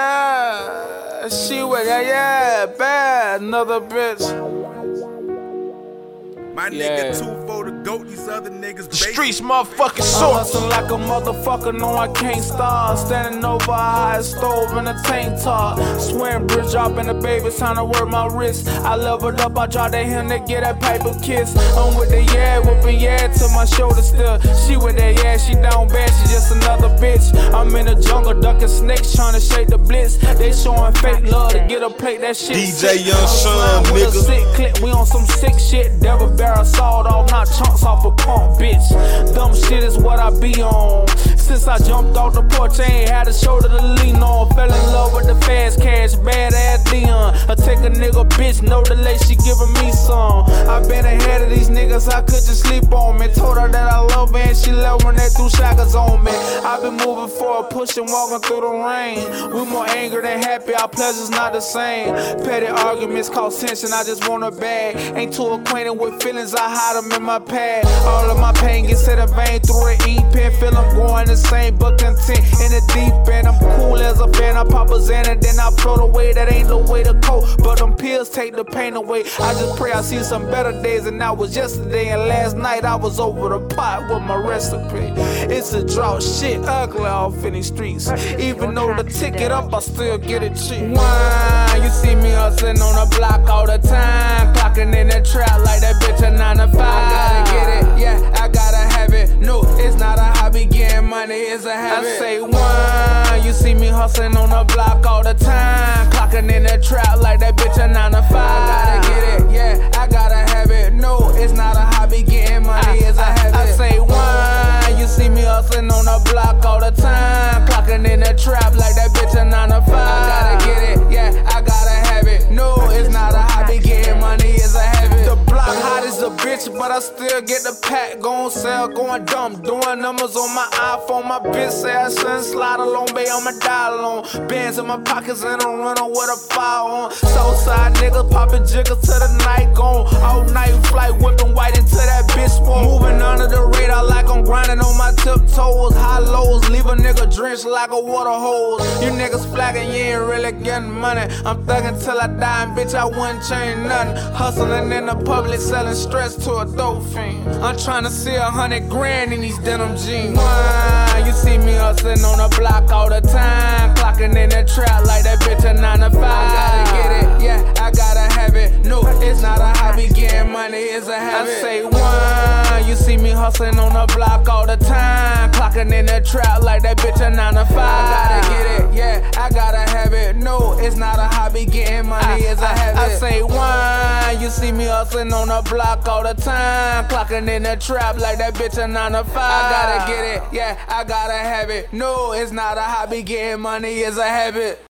Yeah, she with yeah, yeah, bad, another bitch. My Yeah. nigga two for the goat, these other niggas The basic. streets motherfucking I'm hustling like a motherfucker, no I can't stop. Standing over a high stove in a tank top. Swearing bridge drop in the baby, time to work my wrist. I leveled up, I dropped at him to get that paper kiss. I'm with the yeah, whooping yeah to my shoulder still. She with that yeah, she down bad, she just another bitch. I'm in the jungle ducking snakes, trying to shake the blitz. They showing fake love to get a plate, that shit. DJ sick. Young Sean, sliding with a nigga. sick clip, we on some sick shit. Devil barrel sawed off, not chunks off a pump, bitch. Dumb shit is what I be on. Since I jumped off the porch, I ain't had a shoulder to lean on. Fell in love with the fast cash, bad ass Dion. I take a nigga bitch, no delay, she giving me some. I been ahead of these niggas, I could just sleep on me. Told her that I love her and she love when they threw shackles on me. i been moving forward, pushing, walking through the rain. We more angry than happy, our pleasure's not the same. Petty arguments cause tension, I just want a bag. Ain't too acquainted with feelings, I hide them in my pad. All of my pain gets to the vein through an ink pen. Feel I'm going insane, but content in the deep as a fan, I pop a Xanax, then I float away. That ain't the way to cope, but them pills take the pain away. I just pray I see some better days than I was yesterday. And last night I was over the pot with my recipe. It's a drought, shit ugly off in these streets. Even though the ticket up, I still get it cheap. Why you see me hustling on the block all the time, clocking in the trap like that bitch a nine to five. See me hustling on the block all the time, clocking in the trap like that bitch a nine to five. I Gotta get it, yeah, I gotta have it. No, it's not a hobby, getting money is a habit. I say why you see me hustling on the block all the time, clocking in the trap like I still get the pack going sell, going dumb, doing numbers on my iPhone. My bitch say I shouldn't slide along, babe, I'ma die alone. Bands in my pockets and I'm running with a fire on. Southside niggas popping jiggers to the night gone. All Leave a nigga drenched like a water hose. You niggas flagging, you ain't really getting money. I'm thugging till I die, and bitch, I wouldn't change nothing. Hustling in the public, selling stress to a dope fiend. I'm trying to see a hundred grand in these denim jeans. Why you see me hustling on the block all the time, clocking in the trap like that bitch a nine to five. Is a. I say why you see me hustling on the block all the time, clocking in the trap like that bitch a nine to five. I gotta get it, yeah, I gotta have it. No, it's not a hobby, getting money is a habit. I say why you see me hustling on the block all the time, clocking in the trap like that bitch a nine to five. I gotta get it, yeah, I gotta have it. No, it's not a hobby, getting money is a habit.